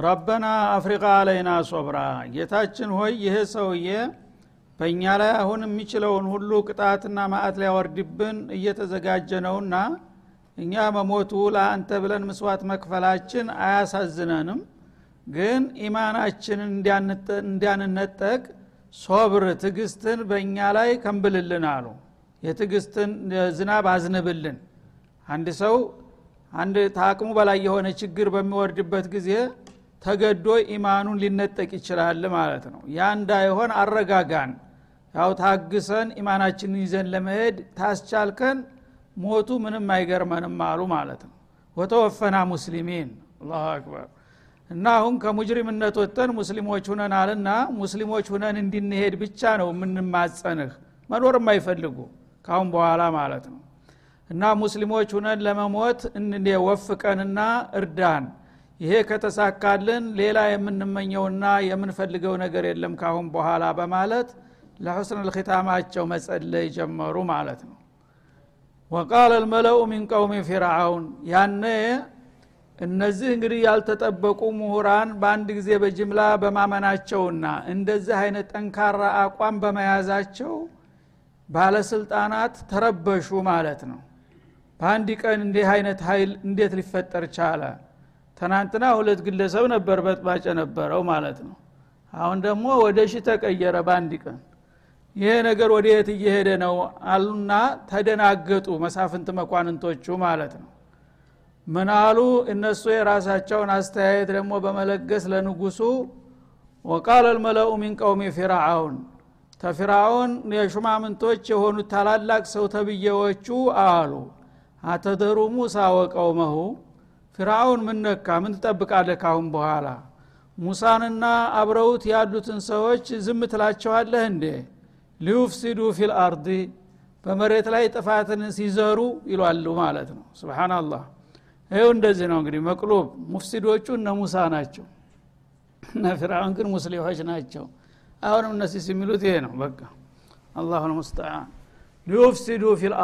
ረበና አፍሪቃ አለይና ሶብራ። ጌታችን ሆይ ይሄ ሰውዬ በእኛ ላይ አሁን የሚችለውን ሁሉ ቅጣትና ማዕት ሊያወርድብን እየተዘጋጀ ነውና እኛ መሞቱ ለአንተ ብለን ምስዋት መክፈላችን አያሳዝነንም። ግን ኢማናችንን እንዲያንነጠቅ ሶብር ትግስትን በእኛ ላይ ከንብልልን አሉ። የትግስትን ዝናብ አዝንብልን። አንድ ሰው አንድ ታቅሙ በላይ የሆነ ችግር በሚወርድበት ጊዜ ተገዶ ኢማኑን ሊነጠቅ ይችላል ማለት ነው። ያ እንዳይሆን አረጋጋን። ያው ታግሰን ኢማናችንን ይዘን ለመሄድ ታስቻልከን ሞቱ ምንም አይገርመንም አሉ ማለት ነው። ወተወፈና ሙስሊሚን። አላሁ አክበር። እና አሁን ከሙጅሪምነት ወጥተን ሙስሊሞች ሁነናልና ሙስሊሞች ሁነን እንድንሄድ ብቻ ነው የምንማጸንህ። መኖር የማይፈልጉ ካሁን በኋላ ማለት ነው። እና ሙስሊሞች ሁነን ለመሞት ወፍቀንና እርዳን ይሄ ከተሳካልን ሌላ የምንመኘውና የምንፈልገው ነገር የለም ካሁን በኋላ በማለት ለሑስን ልኪታማቸው መጸለይ ጀመሩ ማለት ነው። ወቃል ልመለኡ ሚን ቀውሚ ፊርአውን ያነ እነዚህ እንግዲህ ያልተጠበቁ ምሁራን በአንድ ጊዜ በጅምላ በማመናቸውና እንደዚህ አይነት ጠንካራ አቋም በመያዛቸው ባለስልጣናት ተረበሹ ማለት ነው። በአንድ ቀን እንዲህ አይነት ኃይል እንዴት ሊፈጠር ቻለ ትናንትና ሁለት ግለሰብ ነበር በጥባጭ ነበረው ማለት ነው። አሁን ደግሞ ወደ ሺ ተቀየረ በአንድ ቀን። ይሄ ነገር ወደ የት እየሄደ ነው አሉና ተደናገጡ መሳፍንት መኳንንቶቹ ማለት ነው። ምናሉ እነሱ የራሳቸውን አስተያየት ደግሞ በመለገስ ለንጉሱ وقال الملأ من قوم فرعون የፊርአውን የሹማምንቶች የሆኑት ታላላቅ ሰው ተብዬዎቹ አሉ። أتذر موسى وقومه ፊርአውን ምን ነካ? ምን ትጠብቃለህ ካሁን በኋላ? ሙሳንና አብረውት ያሉትን ሰዎች ዝም ትላቸዋለህ እንዴ? ليفسدوا في الأرض በመሬት ላይ ጥፋትን ሲዘሩ ይሏሉ ማለት ነው። سبحان الله ይው እንደዚህ ነው እንግዲህ مقلوب። ሙፍሲዶቹ እነ ሙሳ ናቸው። እነ ፊርአውን ግን ሙስሊሖች ናቸው። አሁንም እነዚህ የሚሉት ይሄ ነው። በቃ አላሁ ልሙስተዓን ሊዩፍሲዱ ፊል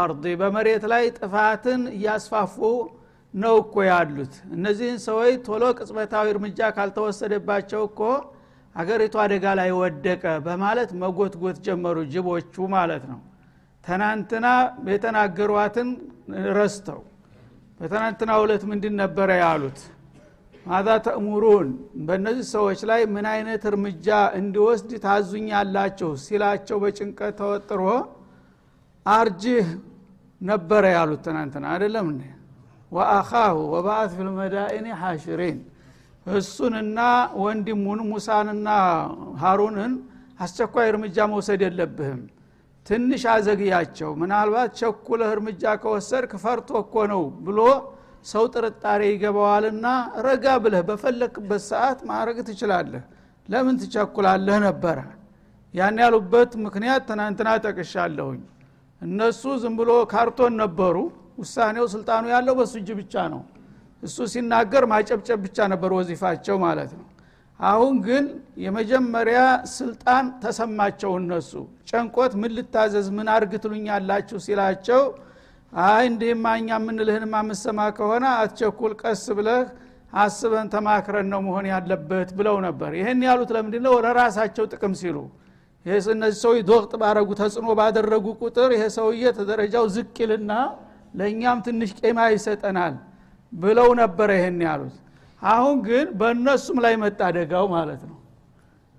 በመሬት ላይ ጥፋትን እያስፋፉ ነው እኮ ያሉት። እነዚህን ሰዎች ቶሎ ቅጽበታዊ እርምጃ ካልተወሰደባቸው እኮ አገሪቱ አደጋ ላይ ወደቀ በማለት መጎትጎት ጀመሩ ጅቦቹ ማለት ነው። ትናንትና የተናገሯትን ረስተው በትናንትና ሁለት ምንድን ነበረ ያሉት? ማዛ ተእሙሩን? በእነዚህ ሰዎች ላይ ምን አይነት እርምጃ እንዲወስድ ታዙኛላችሁ? ሲላቸው በጭንቀት ተወጥሮ አርጅህ ነበረ ያሉት ትናንትና አይደለም ወአኻሁ ወባአት ፊልመዳኢኒ ሓሽሪን። እሱንና ወንድሙን ሙሳንና ሀሩንን አስቸኳይ እርምጃ መውሰድ የለብህም። ትንሽ አዘግያቸው። ምናልባት ቸኩለህ እርምጃ ከወሰድክ ፈርቶ እኮ ነው ብሎ ሰው ጥርጣሬ ይገባዋልና ረጋ ብለህ በፈለክበት ሰዓት ማድረግ ትችላለህ። ለምን ትቸኩላለህ ነበረ? ያን ያሉበት ምክንያት ትናንትና ጠቅሻለሁኝ። እነሱ ዝም ብሎ ካርቶን ነበሩ ውሳኔው ስልጣኑ ያለው በሱ እጅ ብቻ ነው። እሱ ሲናገር ማጨብጨብ ብቻ ነበር ወዚፋቸው ማለት ነው። አሁን ግን የመጀመሪያ ስልጣን ተሰማቸው እነሱ። ጨንቆት ምን ልታዘዝ ምን አርግ ትሉኛላችሁ ሲላቸው አይ እንዲህማ እኛ የምንልህን ማምሰማ ከሆነ አትቸኩል ቀስ ብለህ አስበን ተማክረን ነው መሆን ያለበት ብለው ነበር። ይህን ያሉት ለምንድ ነው ለራሳቸው ጥቅም ሲሉ። እነዚህ ሰው ዶቅጥ ባረጉ ተጽዕኖ ባደረጉ ቁጥር ይሄ ሰውዬ ተደረጃው ዝቅ ለእኛም ትንሽ ቄማ ይሰጠናል ብለው ነበረ ይሄን ያሉት። አሁን ግን በእነሱም ላይ መጣ አደጋው ማለት ነው።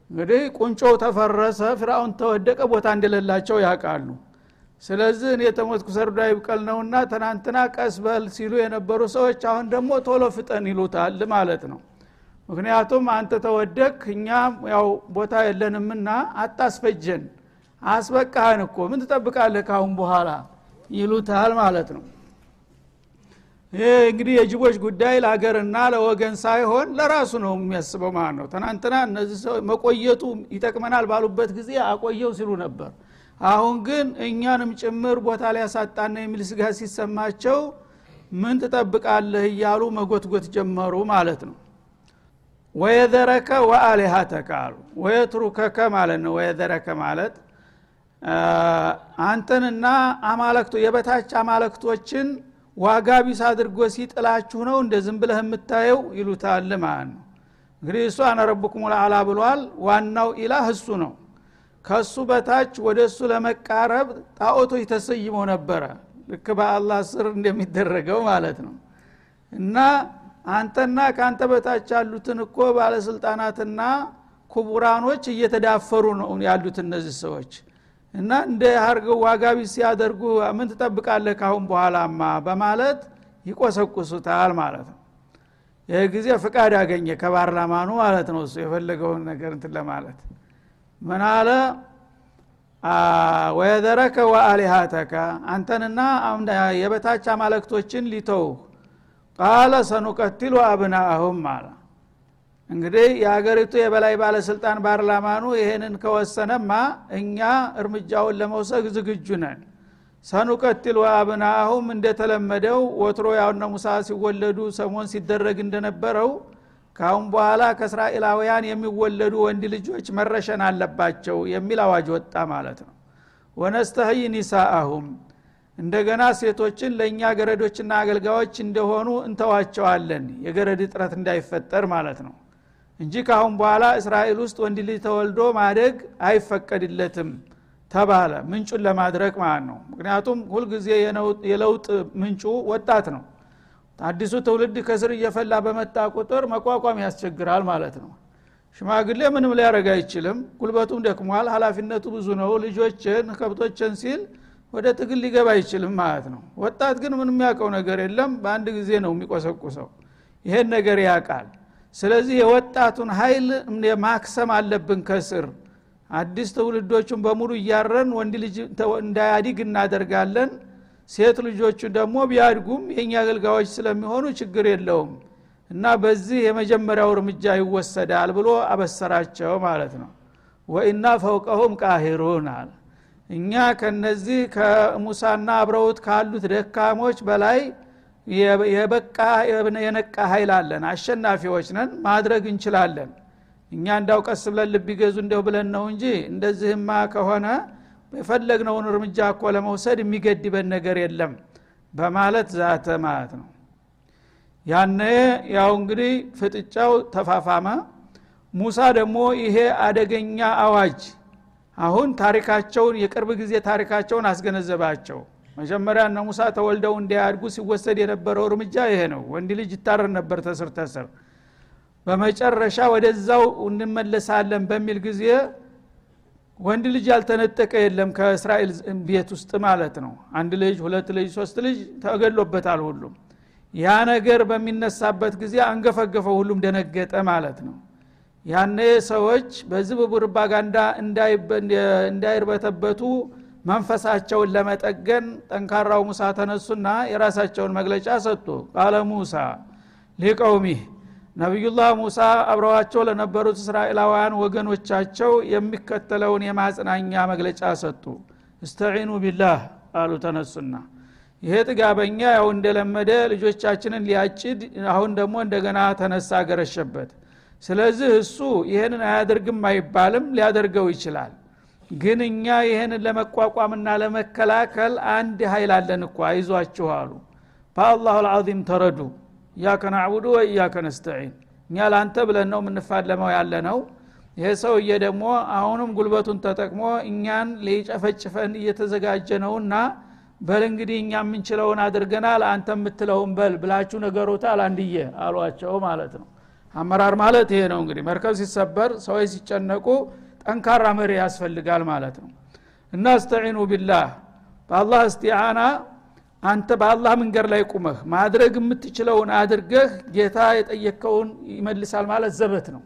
እንግዲህ ቁንጮው ተፈረሰ ፍራውን ተወደቀ ቦታ እንደሌላቸው ያውቃሉ። ስለዚህ እኔ የተሞትኩ ሰርዶ ይብቀል ነውና ትናንትና ቀስ በል ሲሉ የነበሩ ሰዎች አሁን ደግሞ ቶሎ ፍጠን ይሉታል ማለት ነው። ምክንያቱም አንተ ተወደቅ እኛ ያው ቦታ የለንምና አታስፈጀን። አስበቃህን እኮ ምን ትጠብቃለህ ካሁን በኋላ ይሉታል ማለት ነው። ይህ እንግዲህ የጅቦች ጉዳይ ለሀገርና ለወገን ሳይሆን ለራሱ ነው የሚያስበው ማለት ነው። ትናንትና እነዚህ ሰው መቆየቱ ይጠቅመናል ባሉበት ጊዜ አቆየው ሲሉ ነበር። አሁን ግን እኛንም ጭምር ቦታ ሊያሳጣና የሚል ስጋት ሲሰማቸው ምን ትጠብቃለህ እያሉ መጎትጎት ጀመሩ ማለት ነው። ወየዘረከ ወአሊሃተከ አሉ። ወየትሩከከ ማለት ነው። ወየዘረከ ማለት አንተንና አማለክቶ የበታች አማለክቶችን ዋጋ ቢስ አድርጎ ሲጥላችሁ ነው እንደ ዝም ብለህ የምታየው ይሉታል ማለት ነው። እንግዲህ እሱ አነረብኩም ልአላ ብሏል። ዋናው ኢላህ እሱ ነው። ከሱ በታች ወደ እሱ ለመቃረብ ጣዖቶች ተሰይመው ነበረ። ልክ በአላህ ስር እንደሚደረገው ማለት ነው። እና አንተና ከአንተ በታች ያሉትን እኮ ባለስልጣናትና ኩቡራኖች እየተዳፈሩ ነው ያሉት እነዚህ ሰዎች እና እንደ አርገው ዋጋቢ ሲያደርጉ ምን ትጠብቃለህ ካሁን በኋላማ? በማለት ይቆሰቁሱታል ማለት ነው። ይህ ጊዜ ፍቃድ አገኘ ከባርላማኑ ማለት ነው። እሱ የፈለገውን ነገር እንትን ለማለት ምን አለ? ወየዘረከ ወአሊሃተከ አንተንና የበታች አማለክቶችን ሊተውህ ቃለ ሰኑቀትሉ አብናአሁም አለ እንግዲህ የሀገሪቱ የበላይ ባለስልጣን ፓርላማኑ ይሄንን ከወሰነማ እኛ እርምጃውን ለመውሰድ ዝግጁ ነን። ሰኑቀትሉ አብናአሁም እንደተለመደው ወትሮ ያውነ ሙሳ ሲወለዱ ሰሞን ሲደረግ እንደነበረው ካሁን በኋላ ከእስራኤላውያን የሚወለዱ ወንድ ልጆች መረሸን አለባቸው የሚል አዋጅ ወጣ ማለት ነው። ወነስተህይ ኒሳአሁም እንደገና ሴቶችን ለእኛ ገረዶችና አገልጋዮች እንደሆኑ እንተዋቸዋለን። የገረድ እጥረት እንዳይፈጠር ማለት ነው እንጂ ካሁን በኋላ እስራኤል ውስጥ ወንድ ልጅ ተወልዶ ማደግ አይፈቀድለትም ተባለ። ምንጩን ለማድረግ ማለት ነው። ምክንያቱም ሁልጊዜ የለውጥ ምንጩ ወጣት ነው። አዲሱ ትውልድ ከስር እየፈላ በመጣ ቁጥር መቋቋም ያስቸግራል ማለት ነው። ሽማግሌ ምንም ሊያደረግ አይችልም። ጉልበቱም ደክሟል። ሀላፊነቱ ብዙ ነው። ልጆችን ከብቶችን ሲል ወደ ትግል ሊገባ አይችልም ማለት ነው። ወጣት ግን ምንም ያውቀው ነገር የለም። በአንድ ጊዜ ነው የሚቆሰቁሰው። ይሄን ነገር ያውቃል ስለዚህ የወጣቱን ኃይል ማክሰም አለብን ከስር አዲስ ትውልዶቹን በሙሉ እያረን ወንድ ልጅ እንዳያዲግ እናደርጋለን። ሴት ልጆቹ ደግሞ ቢያድጉም የእኛ አገልጋዮች ስለሚሆኑ ችግር የለውም እና በዚህ የመጀመሪያው እርምጃ ይወሰዳል ብሎ አበሰራቸው ማለት ነው። ወኢና ፈውቀሁም ቃሂሩን አለ። እኛ ከነዚህ ከሙሳና አብረውት ካሉት ደካሞች በላይ የበቃ የነቃ ኃይል አለን። አሸናፊዎች ነን ማድረግ እንችላለን። እኛ እንዳው ቀስ ብለን ልብ ይገዙ እንደው ብለን ነው እንጂ እንደዚህማ ከሆነ የፈለግነውን እርምጃ እኮ ለመውሰድ የሚገድበን ነገር የለም በማለት ዛተ ማለት ነው። ያነ ያው እንግዲህ ፍጥጫው ተፋፋመ። ሙሳ ደግሞ ይሄ አደገኛ አዋጅ አሁን ታሪካቸውን የቅርብ ጊዜ ታሪካቸውን አስገነዘባቸው መጀመሪያ እነ ሙሳ ተወልደው እንዲያድጉ ሲወሰድ የነበረው እርምጃ ይሄ ነው። ወንድ ልጅ ይታረን ነበር ተስር ተስር። በመጨረሻ ወደዛው እንመለሳለን በሚል ጊዜ ወንድ ልጅ ያልተነጠቀ የለም ከእስራኤል ቤት ውስጥ ማለት ነው። አንድ ልጅ ሁለት ልጅ ሶስት ልጅ ተገሎበታል ሁሉም። ያ ነገር በሚነሳበት ጊዜ አንገፈገፈው ሁሉም ደነገጠ ማለት ነው። ያነ ሰዎች በዚህ በፕሮፓጋንዳ እንዳይርበተበቱ መንፈሳቸውን ለመጠገን ጠንካራው ሙሳ ተነሱና የራሳቸውን መግለጫ ሰጡ። ቃለ ሙሳ ሊቀውሚህ ነቢዩላህ ሙሳ አብረዋቸው ለነበሩት እስራኤላውያን ወገኖቻቸው የሚከተለውን የማጽናኛ መግለጫ ሰጡ። እስተዒኑ ቢላህ አሉ ተነሱና። ይሄ ጥጋበኛ ያው እንደለመደ ልጆቻችንን ሊያጭድ አሁን ደግሞ እንደገና ተነሳ ገረሸበት። ስለዚህ እሱ ይህንን አያደርግም አይባልም ሊያደርገው ይችላል ግን እኛ ይህንን ለመቋቋምና ለመከላከል አንድ ኃይል አለን እኮ አይዟችሁ አሉ። በአላሁ ልዓዚም ተረዱ። እያከ ናዕቡዱ ወእያከ ነስተዒን። እኛ ለአንተ ብለን ነው የምንፋለመው ያለ ነው ይሄ ሰውዬ ደግሞ አሁንም ጉልበቱን ተጠቅሞ እኛን ሊጨፈጭፈን እየተዘጋጀ ነውና በል እንግዲህ እኛ የምንችለውን አድርገናል አንተ የምትለውን በል ብላችሁ ነገሮታል አንድዬ አሏቸው ማለት ነው። አመራር ማለት ይሄ ነው እንግዲህ። መርከብ ሲሰበር ሰዎች ሲጨነቁ ጠንካራ መሪ ያስፈልጋል ማለት ነው። እና እስተዒኑ ቢላህ በአላህ እስቲዓና አንተ በአላህ መንገድ ላይ ቁመህ ማድረግ የምትችለውን አድርገህ ጌታ የጠየቀውን ይመልሳል ማለት ዘበት ነው።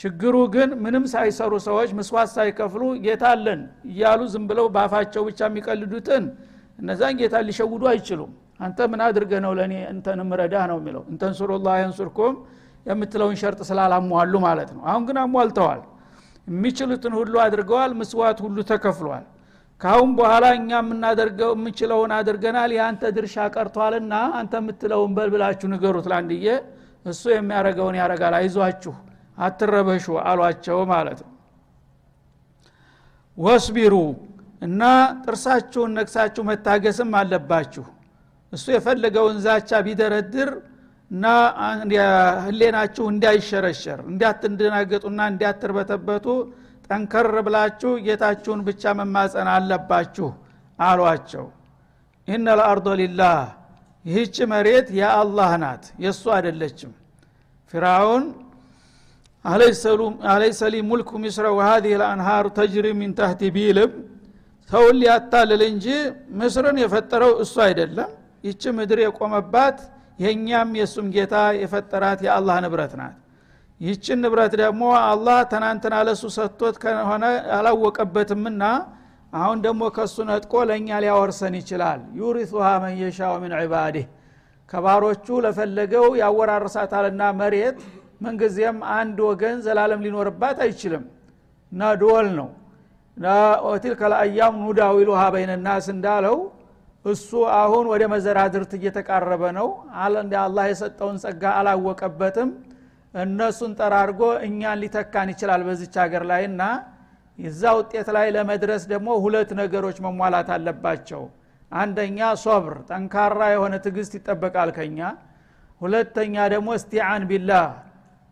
ችግሩ ግን ምንም ሳይሰሩ ሰዎች ምስዋት ሳይከፍሉ ጌታ አለን እያሉ ዝም ብለው ባፋቸው ብቻ የሚቀልዱትን እነዛን ጌታ ሊሸውዱ አይችሉም። አንተ ምን አድርገ ነው ለእኔ እንተን ምረዳህ ነው የሚለው። እንተንሱሩላህ የንሱርኩም የምትለውን ሸርጥ ስላላሟሉ ማለት ነው። አሁን ግን አሟልተዋል የሚችሉትን ሁሉ አድርገዋል ምስዋት ሁሉ ተከፍሏል። ካሁን በኋላ እኛ የምናደርገው የምንችለውን አድርገናል። የአንተ ድርሻ ቀርቷልና አንተ የምትለውን በልብላችሁ ንገሩት ላንድዬ እሱ የሚያደረገውን ያረጋል። አይዟችሁ አትረበሹ አሏቸው ማለት ነው። ወስቢሩ እና ጥርሳችሁን ነቅሳችሁ መታገስም አለባችሁ። እሱ የፈለገውን ዛቻ ቢደረድር እና ህሌናችሁ እንዳይሸረሸር እንዳትንደናገጡና እንዳትርበተበቱ ጠንከር ብላችሁ ጌታችሁን ብቻ መማፀን አለባችሁ አሏቸው። ኢነ ልአርዶ ሊላህ ይህች መሬት የአላህ ናት የእሱ አይደለችም። ፊራውን አለይሰ ሙልኩ ሚስረ ወሀዚህ ልአንሃር ተጅሪ ሚን ታህቲ ቢልም ሰውን ሊያታልል እንጂ ምስርን የፈጠረው እሱ አይደለም። ይች ምድር የቆመባት የእኛም የእሱም ጌታ የፈጠራት የአላህ ንብረት ናት። ይችን ንብረት ደግሞ አላህ ትናንትና ለሱ ሰጥቶት ከሆነ አላወቀበትምና አሁን ደግሞ ከሱ ነጥቆ ለእኛ ሊያወርሰን ይችላል። ዩሪሱሃ መን የሻው ምን ዒባዲህ። ከባሮቹ ለፈለገው ያወራርሳታልና መሬት ምንጊዜም አንድ ወገን ዘላለም ሊኖርባት አይችልም። እና ድወል ነው ወቲልከ ለአያም ኑዳዊሉሃ በይነናስ እንዳለው እሱ አሁን ወደ መዘራድርት እየተቃረበ ነው። አላህ የሰጠውን ጸጋ አላወቀበትም። እነሱን ጠራርጎ እኛን ሊተካን ይችላል በዚች ሀገር ላይ እና የዛ ውጤት ላይ ለመድረስ ደግሞ ሁለት ነገሮች መሟላት አለባቸው። አንደኛ ሶብር ጠንካራ የሆነ ትግስት ይጠበቃል ከኛ ሁለተኛ ደግሞ እስቲዓን ቢላህ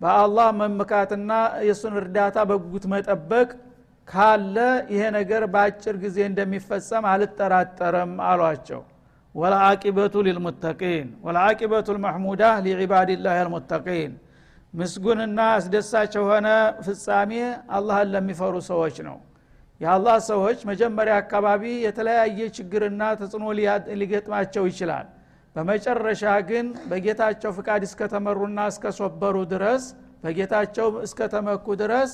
በአላህ መመካትና የእሱን እርዳታ በጉጉት መጠበቅ ካለ ይሄ ነገር በአጭር ጊዜ እንደሚፈጸም አልጠራጠረም አሏቸው። ወልአቂበቱ ሊልሙተቂን ወልአቂበቱ ልመሕሙዳ ሊዕባድላህ አልሙተቂን። ምስጉንና አስደሳች የሆነ ፍጻሜ አላህን ለሚፈሩ ሰዎች ነው። የአላህ ሰዎች መጀመሪያ አካባቢ የተለያየ ችግርና ተጽዕኖ ሊገጥማቸው ይችላል። በመጨረሻ ግን በጌታቸው ፍቃድ እስከተመሩና እስከሶበሩ ድረስ በጌታቸው እስከተመኩ ድረስ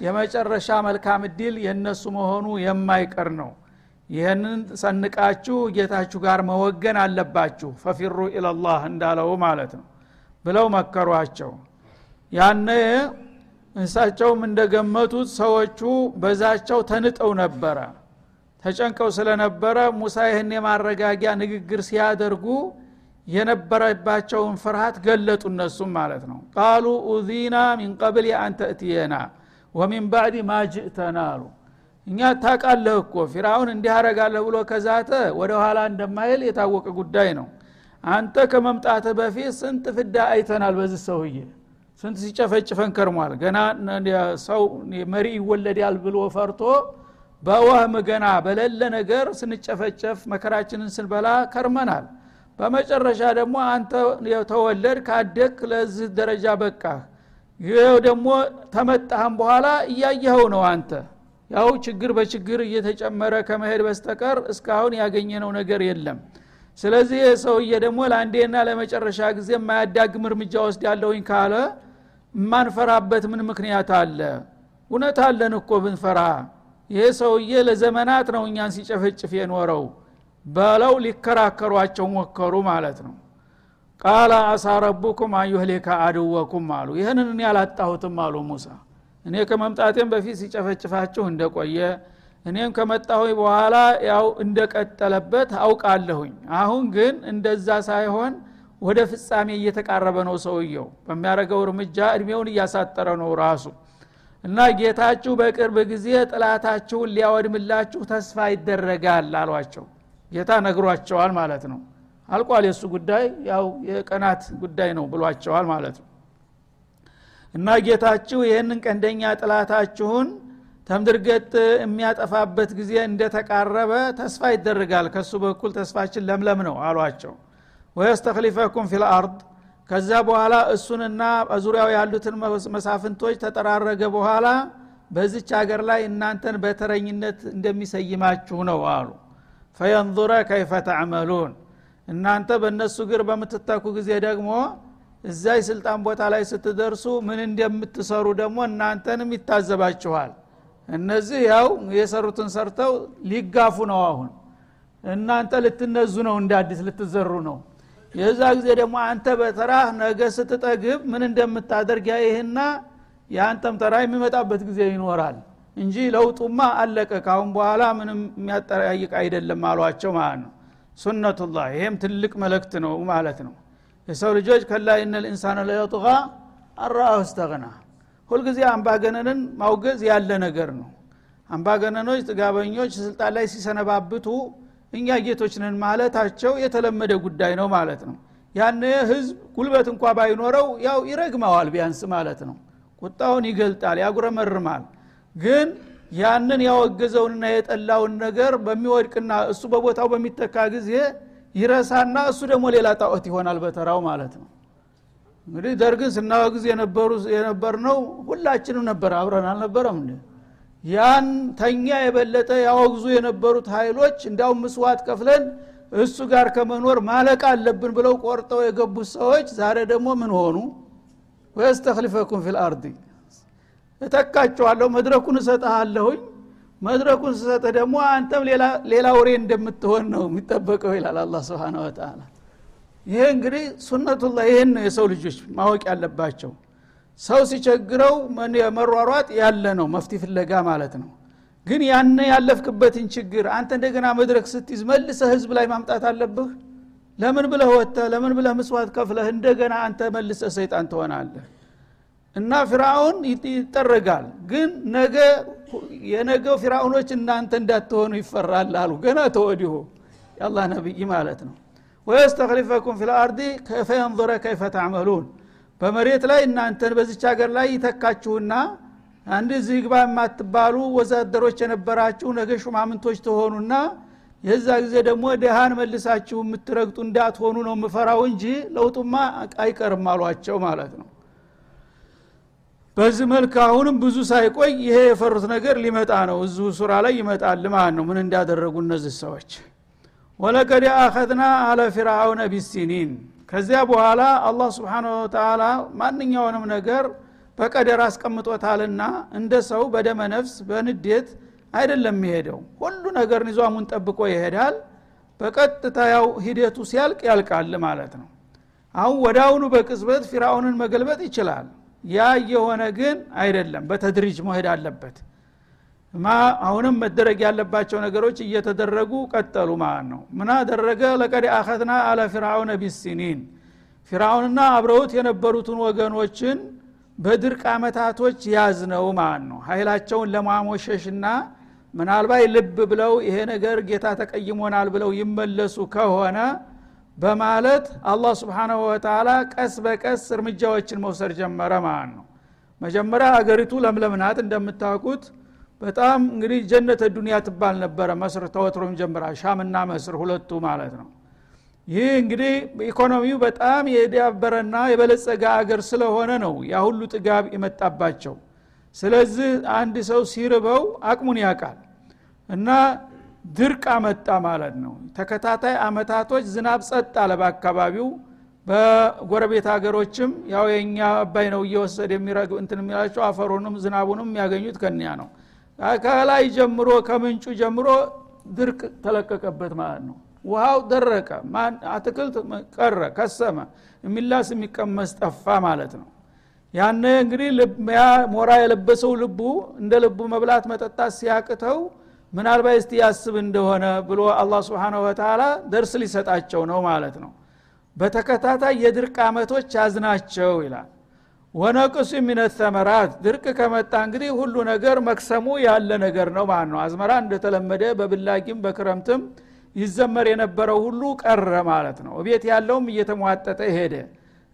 የመጨረሻ መልካም እድል የእነሱ መሆኑ የማይቀር ነው። ይህንን ሰንቃችሁ ጌታችሁ ጋር መወገን አለባችሁ። ፈፊሩ ኢለላህ እንዳለው ማለት ነው ብለው መከሯቸው። ያነ እሳቸውም እንደገመቱት ሰዎቹ በዛቸው ተንጠው ነበረ። ተጨንቀው ስለነበረ ሙሳ ይህን የማረጋጊያ ንግግር ሲያደርጉ የነበረባቸውን ፍርሃት ገለጡ እነሱም ማለት ነው። ቃሉ ኡዚና ሚን አንተ እትየና ወሚን ባዕድ ማ ጅእተና አሉ እኛ ታቃለህ እኮ ፊራውን እንዲህ ብሎ ከዛተ ወደ ኋላ እንደማይል የታወቀ ጉዳይ ነው። አንተ ከመምጣትህ በፊት ስንት ፍዳ አይተናል በዚህ ሰውዬ። ስንት ሲጨፈጭፈን ከርሟል። ገና ሰው መሪ ይወለዳል ብሎ ፈርቶ በወህም ገና በሌለ ነገር ስንጨፈጨፍ መከራችንን ስንበላ ከርመናል። በመጨረሻ ደግሞ አንተ ተወለድ ካደግ ለዚህ ደረጃ በቃህ ይኸው ደግሞ ተመጣህም በኋላ እያየኸው ነው አንተ። ያው ችግር በችግር እየተጨመረ ከመሄድ በስተቀር እስካሁን ያገኘነው ነገር የለም። ስለዚህ ይህ ሰውዬ ደግሞ ለአንዴና ለመጨረሻ ጊዜ የማያዳግም እርምጃ ወስድ ያለውኝ ካለ የማንፈራበት ምን ምክንያት አለ? እውነት አለን እኮ ብንፈራ። ይሄ ሰውዬ ለዘመናት ነው እኛን ሲጨፈጭፍ የኖረው። በለው ሊከራከሯቸው ሞከሩ ማለት ነው ቃለ አሳ ረቡኩም አዩህሊከ አድወኩም አሉ። ይህንን እኔ አላጣሁትም አሉ ሙሳ። እኔ ከመምጣቴም በፊት ሲጨፈጭፋችሁ እንደቆየ እኔም ከመጣሁ በኋላ ያው እንደቀጠለበት አውቃለሁኝ። አሁን ግን እንደዛ ሳይሆን ወደ ፍጻሜ እየተቃረበ ነው ሰውየው። በሚያደረገው እርምጃ እድሜውን እያሳጠረ ነው ራሱ። እና ጌታችሁ በቅርብ ጊዜ ጥላታችሁን ሊያወድምላችሁ ተስፋ ይደረጋል አሏቸው። ጌታ ነግሯቸዋል ማለት ነው አልቋል። የእሱ ጉዳይ ያው የቀናት ጉዳይ ነው ብሏቸዋል ማለት ነው። እና ጌታችሁ ይህንን ቀንደኛ ጥላታችሁን ተምድርገጥ የሚያጠፋበት ጊዜ እንደተቃረበ ተስፋ ይደረጋል። ከሱ በኩል ተስፋችን ለምለም ነው አሏቸው። ወየስተክሊፈኩም ፊልአርድ ከዛ በኋላ እሱንና በዙሪያው ያሉትን መሳፍንቶች ተጠራረገ በኋላ በዚች ሀገር ላይ እናንተን በተረኝነት እንደሚሰይማችሁ ነው አሉ። ፈየንظረ ከይፈ ተዕመሉን እናንተ በእነሱ ግር በምትተኩ ጊዜ ደግሞ እዛ ስልጣን ቦታ ላይ ስትደርሱ ምን እንደምትሰሩ ደግሞ እናንተንም ይታዘባችኋል። እነዚህ ያው የሰሩትን ሰርተው ሊጋፉ ነው አሁን። እናንተ ልትነዙ ነው እንደ አዲስ ልትዘሩ ነው። የዛ ጊዜ ደግሞ አንተ በተራህ ነገ ስትጠግብ ምን እንደምታደርግ ያይህና የአንተም ተራ የሚመጣበት ጊዜ ይኖራል እንጂ ለውጡማ አለቀ። ካሁን በኋላ ምንም የሚያጠያይቅ አይደለም አሏቸው ማለት ነው ሱነቱላህ ይሄም ትልቅ መልእክት ነው ማለት ነው። የሰው ልጆች ከላ ኢነ ልኢንሳን ለየጥቃ አራአሁ እስተግና ሁልጊዜ አምባገነንን ማውገዝ ያለ ነገር ነው። አምባገነኖች ጥጋበኞች ስልጣን ላይ ሲሰነባብቱ እኛ ጌቶች ነን ማለታቸው የተለመደ ጉዳይ ነው ማለት ነው። ያን ህዝብ ጉልበት እንኳ ባይኖረው ያው ይረግመዋል ቢያንስ ማለት ነው። ቁጣውን ይገልጣል ያጉረመርማል። ግን ያንን ያወገዘውንና የጠላውን ነገር በሚወድቅና እሱ በቦታው በሚተካ ጊዜ ይረሳና እሱ ደግሞ ሌላ ጣዖት ይሆናል በተራው ማለት ነው። እንግዲህ ደርግን ስናወግዝ የነበር ነው ሁላችንም ነበር። አብረን አልነበረም እንዴ? ያን ተኛ የበለጠ ያወግዙ የነበሩት ኃይሎች እንዲያውም ምስዋት ከፍለን እሱ ጋር ከመኖር ማለቅ አለብን ብለው ቆርጠው የገቡት ሰዎች ዛሬ ደግሞ ምን ሆኑ? ወየስተክሊፈኩም ፊል አርዲ እተካቸዋለሁ መድረኩን እሰጠሃለሁኝ መድረኩን ስሰጥህ ደግሞ አንተም ሌላ ወሬ እንደምትሆን ነው የሚጠበቀው ይላል አላ ስብን ወተላ ይሄ እንግዲህ ሱነቱላህ ይህን ነው የሰው ልጆች ማወቅ ያለባቸው። ሰው ሲቸግረው መሯሯጥ ያለ ነው መፍቲ ፍለጋ ማለት ነው። ግን ያን ያለፍክበትን ችግር አንተ እንደገና መድረክ ስትይዝ መልሰ ህዝብ ላይ ማምጣት አለብህ? ለምን ብለህ ወጥተ ለምን ብለህ ምስዋት ከፍለህ እንደገና አንተ መልሰ ሰይጣን ትሆናለህ እና ፊራውን ይጠረጋል። ግን ነገ የነገው ፊራውኖች እናንተ እንዳትሆኑ ይፈራል አሉ። ገና ተወዲሁ የአላህ ነቢይ ማለት ነው። ወየስተክሊፈኩም ፊ ልአርዲ ከይፈ ታዕመሉን በመሬት ላይ እናንተን በዚች ሀገር ላይ ይተካችሁና አንድ እዚህ ግባ የማትባሉ ወዛደሮች የነበራችሁ ነገ ሹማምንቶች ትሆኑና የዛ ጊዜ ደግሞ ድሃን መልሳችሁ የምትረግጡ እንዳትሆኑ ነው የምፈራው እንጂ ለውጡማ አይቀርም አሏቸው ማለት ነው በዚህ መልክ አሁንም ብዙ ሳይቆይ ይሄ የፈሩት ነገር ሊመጣ ነው። እዚሁ ሱራ ላይ ይመጣል ማለት ነው። ምን እንዳደረጉ እነዚህ ሰዎች? ወለቀድ አኸዝና አለ ፊርአውነ ቢሲኒን። ከዚያ በኋላ አላህ ስብሓን ወተላ ማንኛውንም ነገር በቀደር አስቀምጦታልና እንደ ሰው በደመ ነፍስ በንዴት አይደለም የሚሄደው። ሁሉ ነገር ኒዟሙን ጠብቆ ይሄዳል። በቀጥታ ያው ሂደቱ ሲያልቅ ያልቃል ማለት ነው። አሁን ወደ አሁኑ በቅጽበት ፊራውንን መገልበጥ ይችላል ያ የሆነ ግን አይደለም። በተድሪጅ መሄድ አለበት። አሁንም መደረግ ያለባቸው ነገሮች እየተደረጉ ቀጠሉ ማለት ነው። ምን አደረገ? ለቀድ አኸዝና አለ ፊርአውነ ቢሲኒን። ፊርአውንና አብረውት የነበሩትን ወገኖችን በድርቅ አመታቶች ያዝ ነው ማለት ነው። ኃይላቸውን ለማሞሸሽና ምናልባት ልብ ብለው ይሄ ነገር ጌታ ተቀይሞናል ብለው ይመለሱ ከሆነ በማለት አላህ ስብሓናሁ ወተላ ቀስ በቀስ እርምጃዎችን መውሰድ ጀመረ ማለት ነው። መጀመሪያ አገሪቱ ለምለም ናት እንደምታውቁት። በጣም እንግዲህ ጀነተ ዱኒያ ትባል ነበረ መስር ተወትሮም ጀምራ ሻምና መስር ሁለቱ ማለት ነው። ይህ እንግዲህ ኢኮኖሚው በጣም የዳበረና የበለጸገ አገር ስለሆነ ነው ያ ሁሉ ጥጋብ የመጣባቸው። ስለዚህ አንድ ሰው ሲርበው አቅሙን ያውቃል። እና ድርቅ አመጣ ማለት ነው። ተከታታይ አመታቶች ዝናብ ጸጥ አለ በአካባቢው። በጎረቤት ሀገሮችም ያው የእኛ አባይ ነው እየወሰድ የሚረግ እንትን የሚላቸው አፈሩንም ዝናቡንም የሚያገኙት ከኒያ ነው። ከላይ ጀምሮ ከምንጩ ጀምሮ ድርቅ ተለቀቀበት ማለት ነው። ውሃው ደረቀ አትክልት ቀረ ከሰመ የሚላስ የሚቀመስ ጠፋ ማለት ነው። ያነ እንግዲህ ሞራ የለበሰው ልቡ እንደ ልቡ መብላት መጠጣት ሲያቅተው ምናልባት እስቲ ያስብ እንደሆነ ብሎ አላ ስብን ወተላ ደርስ ሊሰጣቸው ነው ማለት ነው። በተከታታይ የድርቅ አመቶች ያዝናቸው ይላል። ወነቅሱ ሚነት ተመራት ድርቅ ከመጣ እንግዲህ ሁሉ ነገር መክሰሙ ያለ ነገር ነው ማለት ነው። አዝመራ እንደተለመደ በብላጊም በክረምትም ይዘመር የነበረው ሁሉ ቀረ ማለት ነው። ቤት ያለውም እየተሟጠጠ ሄደ።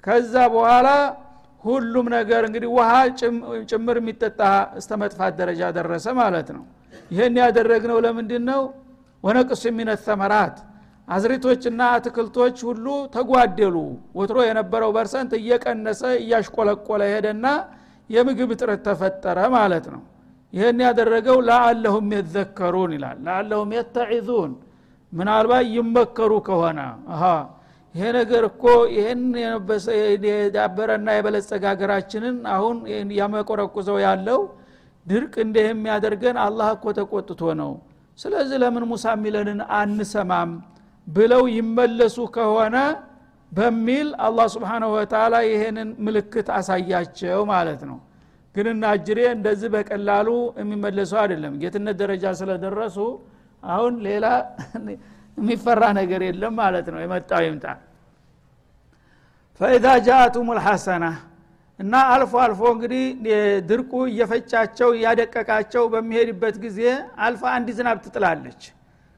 ከዛ በኋላ ሁሉም ነገር እንግዲህ ውሃ ጭምር የሚጠጣ እስተ መጥፋት ደረጃ ደረሰ ማለት ነው ይህን ያደረግነው ለምንድን ነው ወነቅሱ ሚነት ተመራት። አዝሪቶችና አትክልቶች ሁሉ ተጓደሉ። ወትሮ የነበረው በርሰንት እየቀነሰ እያሽቆለቆለ ሄደና የምግብ እጥረት ተፈጠረ ማለት ነው። ይህን ያደረገው ለአለሁም የዘከሩን ይላል። ለአለሁም የተዒዙን። ምናልባት ይመከሩ ከሆነ። ይሄ ነገር እኮ ይህን የዳበረና የበለጸገ ሀገራችንን አሁን ያመቆረቁዘው ያለው ድርቅ እንዲህ የሚያደርገን አላህ እኮ ተቆጥቶ ነው። ስለዚህ ለምን ሙሳ የሚለንን አንሰማም ብለው ይመለሱ ከሆነ በሚል አላህ ስብሓንሁ ወተላ ይሄንን ምልክት አሳያቸው ማለት ነው። ግንና እጅሬ እንደዚህ በቀላሉ የሚመለሱ አይደለም። ጌትነት ደረጃ ስለደረሱ አሁን ሌላ የሚፈራ ነገር የለም ማለት ነው። የመጣው ይምጣ። ፈኢዛ ጃአቱም ልሐሰና እና አልፎ አልፎ እንግዲህ ድርቁ እየፈጫቸው እያደቀቃቸው በሚሄድበት ጊዜ አልፋ አንድ ዝናብ ትጥላለች።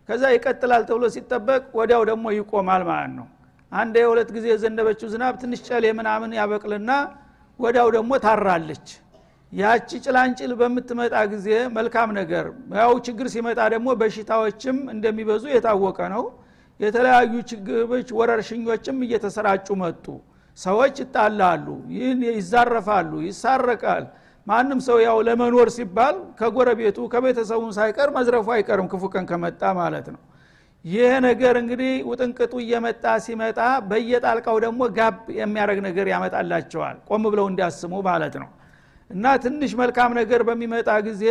ከዛ ይቀጥላል ተብሎ ሲጠበቅ ወዲያው ደግሞ ይቆማል ማለት ነው። አንድ የሁለት ጊዜ የዘነበችው ዝናብ ትንሽ ጨሌ ምናምን ያበቅልና ወዲያው ደግሞ ታራለች። ያቺ ጭላንጭል በምትመጣ ጊዜ መልካም ነገር ያው ችግር ሲመጣ ደግሞ በሽታዎችም እንደሚበዙ የታወቀ ነው። የተለያዩ ችግሮች ወረርሽኞችም እየተሰራጩ መጡ ሰዎች ይጣላሉ ይህን ይዛረፋሉ ይሳረቃል። ማንም ሰው ያው ለመኖር ሲባል ከጎረቤቱ ከቤተሰቡን ሳይቀር መዝረፉ አይቀርም ክፉ ቀን ከመጣ ማለት ነው። ይህ ነገር እንግዲህ ውጥንቅጡ እየመጣ ሲመጣ በየጣልቃው ደግሞ ጋብ የሚያደረግ ነገር ያመጣላቸዋል። ቆም ብለው እንዲያስሙ ማለት ነው። እና ትንሽ መልካም ነገር በሚመጣ ጊዜ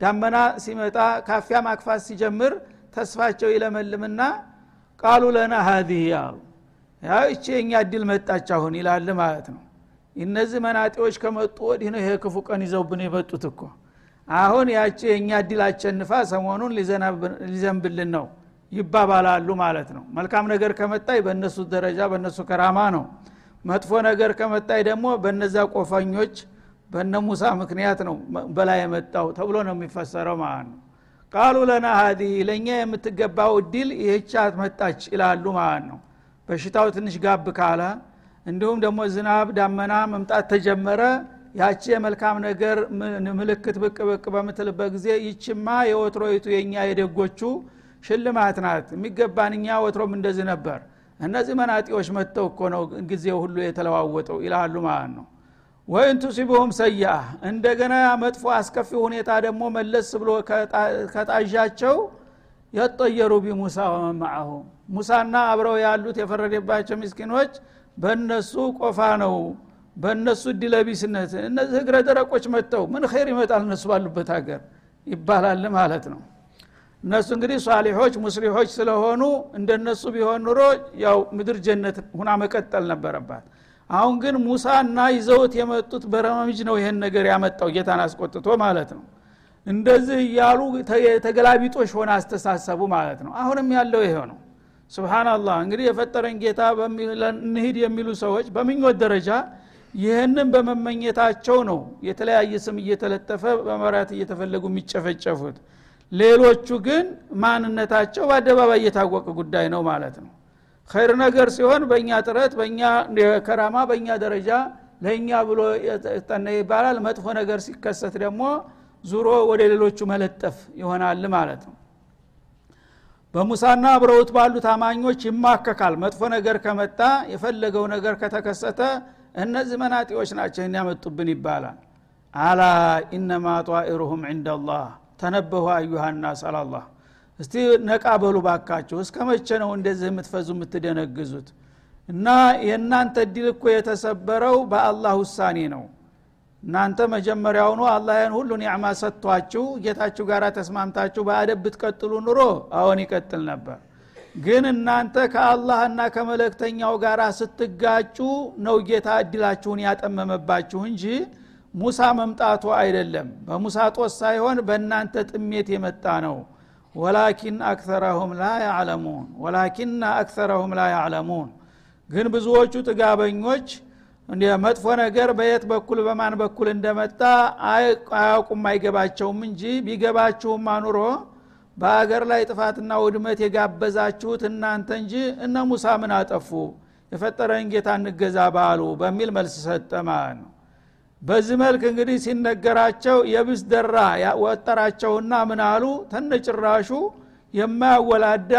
ዳመና ሲመጣ ካፊያ ማክፋት ሲጀምር ተስፋቸው ይለመልምና ቃሉ ለና ሀዚህ ያሉ እቺ የእኛ እድል መጣች አሁን ይላል ማለት ነው። እነዚህ መናጤዎች ከመጡ ወዲህ ነው ይሄ ክፉ ቀን ይዘውብን የመጡት እኮ። አሁን ያቺ የእኛ እድል አቸንፋ ሰሞኑን ሊዘንብልን ነው ይባባላሉ ማለት ነው። መልካም ነገር ከመጣይ በእነሱ ደረጃ በእነሱ ከራማ ነው። መጥፎ ነገር ከመጣይ ደግሞ በነዛ ቆፈኞች በነ ሙሳ ምክንያት ነው በላይ የመጣው ተብሎ ነው የሚፈሰረው ማለት ነው። ቃሉ ለና ሀዲ ለእኛ የምትገባው እድል ይህቻት መጣች ይላሉ ማለት ነው በሽታው ትንሽ ጋብ ካለ እንዲሁም ደግሞ ዝናብ ዳመና መምጣት ተጀመረ። ያቺ የመልካም ነገር ምልክት ብቅ ብቅ በምትልበት ጊዜ ይችማ የወትሮይቱ የእኛ የደጎቹ ሽልማት ናት። የሚገባን እኛ ወትሮም እንደዚህ ነበር። እነዚህ መናጢዎች መጥተው እኮ ነው ጊዜው ሁሉ የተለዋወጠው ይላሉ ማለት ነው። ወይን ቱሲብሁም ሰያ እንደገና መጥፎ አስከፊ ሁኔታ ደግሞ መለስ ብሎ ከጣዣቸው የጠየሩ ቢሙሳ ወመማዐሁ ሙሳና አብረው ያሉት የፈረደባቸው ምስኪኖች በእነሱ ቆፋ ነው በእነሱ እድለቢስነት እነዚህ እግረ ደረቆች መጥተው ምን ኸይር ይመጣል እነሱ ባሉበት ሀገር ይባላል ማለት ነው። እነሱ እንግዲህ ሷሊሖች ሙስሊሖች ስለሆኑ እንደነሱ ቢሆን ኑሮ ያው ምድር ጀነት ሁና መቀጠል ነበረባት። አሁን ግን ሙሳና ይዘውት የመጡት በረመምጅ ነው ይህን ነገር ያመጣው ጌታን አስቆጥቶ ማለት ነው እንደዚህ እያሉ ተገላቢጦሽ ሆነ አስተሳሰቡ ማለት ነው። አሁንም ያለው ይሄ ነው። ስብናላህ እንግዲህ የፈጠረን ጌታ እንሂድ የሚሉ ሰዎች በምኞት ደረጃ ይህንን በመመኘታቸው ነው የተለያየ ስም እየተለጠፈ በመራት እየተፈለጉ የሚጨፈጨፉት። ሌሎቹ ግን ማንነታቸው በአደባባይ እየታወቀ ጉዳይ ነው ማለት ነው። ኸይር ነገር ሲሆን በእኛ ጥረት በእኛ ከራማ በእኛ ደረጃ ለእኛ ብሎ ይባላል። መጥፎ ነገር ሲከሰት ደግሞ ዙሮ ወደ ሌሎቹ መለጠፍ ይሆናል ማለት ነው። በሙሳና አብረውት ባሉ ታማኞች ይማከካል። መጥፎ ነገር ከመጣ የፈለገው ነገር ከተከሰተ እነዚህ መናጢዎች ናቸው ያመጡብን ይባላል። አላ ኢነማ ጧኢሩሁም ዕንደላህ ተነበሁ አዩሃናስ አላላህ። እስቲ ነቃ በሉ ባካችሁ እስከ መቼ ነው እንደዚህ የምትፈዙ የምትደነግዙት? እና የእናንተ እድል እኮ የተሰበረው በአላህ ውሳኔ ነው እናንተ መጀመሪያውኑ አላህን ሁሉ ኒዕማ ሰጥቷችሁ ጌታችሁ ጋር ተስማምታችሁ በአደብ ብትቀጥሉ ኑሮ አሁን ይቀጥል ነበር። ግን እናንተ ከአላህና ከመለክተኛው ጋር ስትጋጩ ነው ጌታ እድላችሁን ያጠመመባችሁ እንጂ ሙሳ መምጣቱ አይደለም። በሙሳ ጦስ ሳይሆን በእናንተ ጥሜት የመጣ ነው። ወላኪን አክተረሁም ላ ያዕለሙን ወላኪና አክተረሁም ላ ያዕለሙን። ግን ብዙዎቹ ጥጋበኞች መጥፎ ነገር በየት በኩል በማን በኩል እንደመጣ አያውቁም አይገባቸውም እንጂ ቢገባችሁም አኑሮ በአገር ላይ ጥፋትና ውድመት የጋበዛችሁት እናንተ እንጂ እነ ሙሳ ምን አጠፉ? የፈጠረን ጌታ እንገዛ ባሉ በሚል መልስ ሰጠ ማለት ነው። በዚህ መልክ እንግዲህ ሲነገራቸው የብስ ደራ ወጠራቸውና ምን አሉ? ተነጭራሹ የማያወላዳ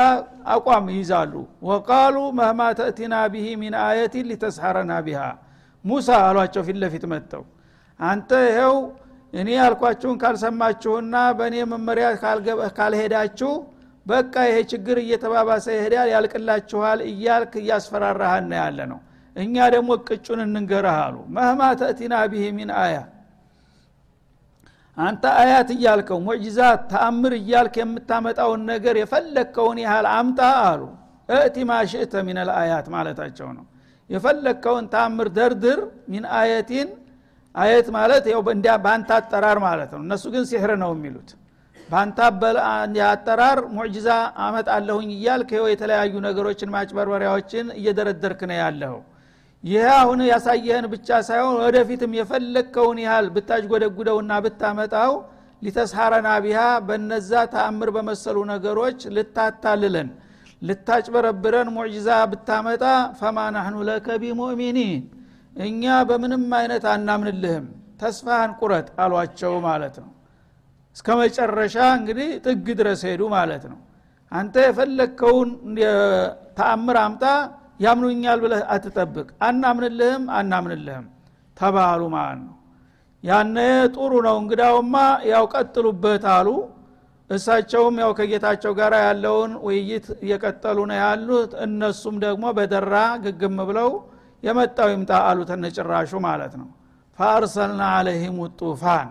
አቋም ይይዛሉ። ወቃሉ መህማ ተእቲና ብሂ ሚን አየቲን ሊተስሐረና ቢሃ ሙሳ አሏቸው ፊት ለፊት መጥተው አንተ ይኸው እኔ ያልኳችሁን ካልሰማችሁና በእኔ መመሪያ ካልሄዳችሁ በቃ ይሄ ችግር እየተባባሰ ይሄዳል ያልቅላችኋል እያልክ እያስፈራራሃና ያለ ነው። እኛ ደግሞ ቅጩን እንንገረህ አሉ። መህማ ተእቲና ብሂ ሚን አያ አንተ አያት እያልከው ሙዕጂዛት ተአምር እያልክ የምታመጣውን ነገር የፈለግከውን ያህል አምጣ አሉ። እእቲ ማሽእተ ሚን አያት ማለታቸው ነው የፈለግከውን ተአምር ደርድር ሚን አየቲን አየት ማለት ያው በአንተ አጠራር ማለት ነው። እነሱ ግን ሲሕር ነው የሚሉት። በአንተ አጠራር ሙዕጂዛ አመጣለሁኝ እያልክ ይኸው የተለያዩ ነገሮችን ማጭበርበሪያዎችን እየደረደርክ ነው ያለኸው ይህ አሁን ያሳየህን ብቻ ሳይሆን ወደፊትም የፈለግከውን ያህል ብታጅጎደጉደውና ብታመጣው ሊተስሐረና ቢሃ በነዛ ተአምር በመሰሉ ነገሮች ልታታልለን ልታጭበረብረን ሙዕጂዛ ብታመጣ ፈማ ናህኑ ለከ ቢሙእሚኒን እኛ በምንም አይነት አናምንልህም ተስፋህን ቁረጥ አሏቸው ማለት ነው። እስከ መጨረሻ እንግዲህ ጥግ ድረስ ሄዱ ማለት ነው። አንተ የፈለግከውን ተአምር አምጣ ያምኑኛል ብለህ አትጠብቅ። አናምንልህም አናምንልህም ተባሉ ማለት ነው። ያነ ጥሩ ነው እንግዳውማ ያው ቀጥሉበት አሉ እሳቸውም ያው ከጌታቸው ጋር ያለውን ውይይት እየቀጠሉ ነው ያሉት። እነሱም ደግሞ በደራ ግግም ብለው የመጣው ይምጣ አሉ ከነጭራሹ ማለት ነው። فأرسلنا عليهم الطوفان።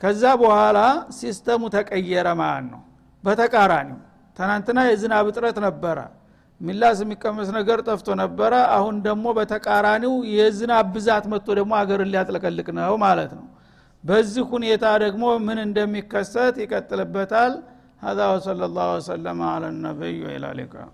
ከዛ በኋላ system ኡ ተቀየረ ማለት ነው። በተቃራኒው ትናንትና የዝናብ እጥረት ነበረ። የሚላስ የሚቀመስ ነገር ጠፍቶ ነበረ። አሁን ደግሞ በተቃራኒው የዝናብ ብዛት መጥቶ ደግሞ አገርን ሊያጥለቀልቅ ነው ማለት ነው በዚህ ሁኔታ ደግሞ ምን እንደሚከሰት ይቀጥልበታል هذا وصلى الله وسلم على النبي وإلى اللقاء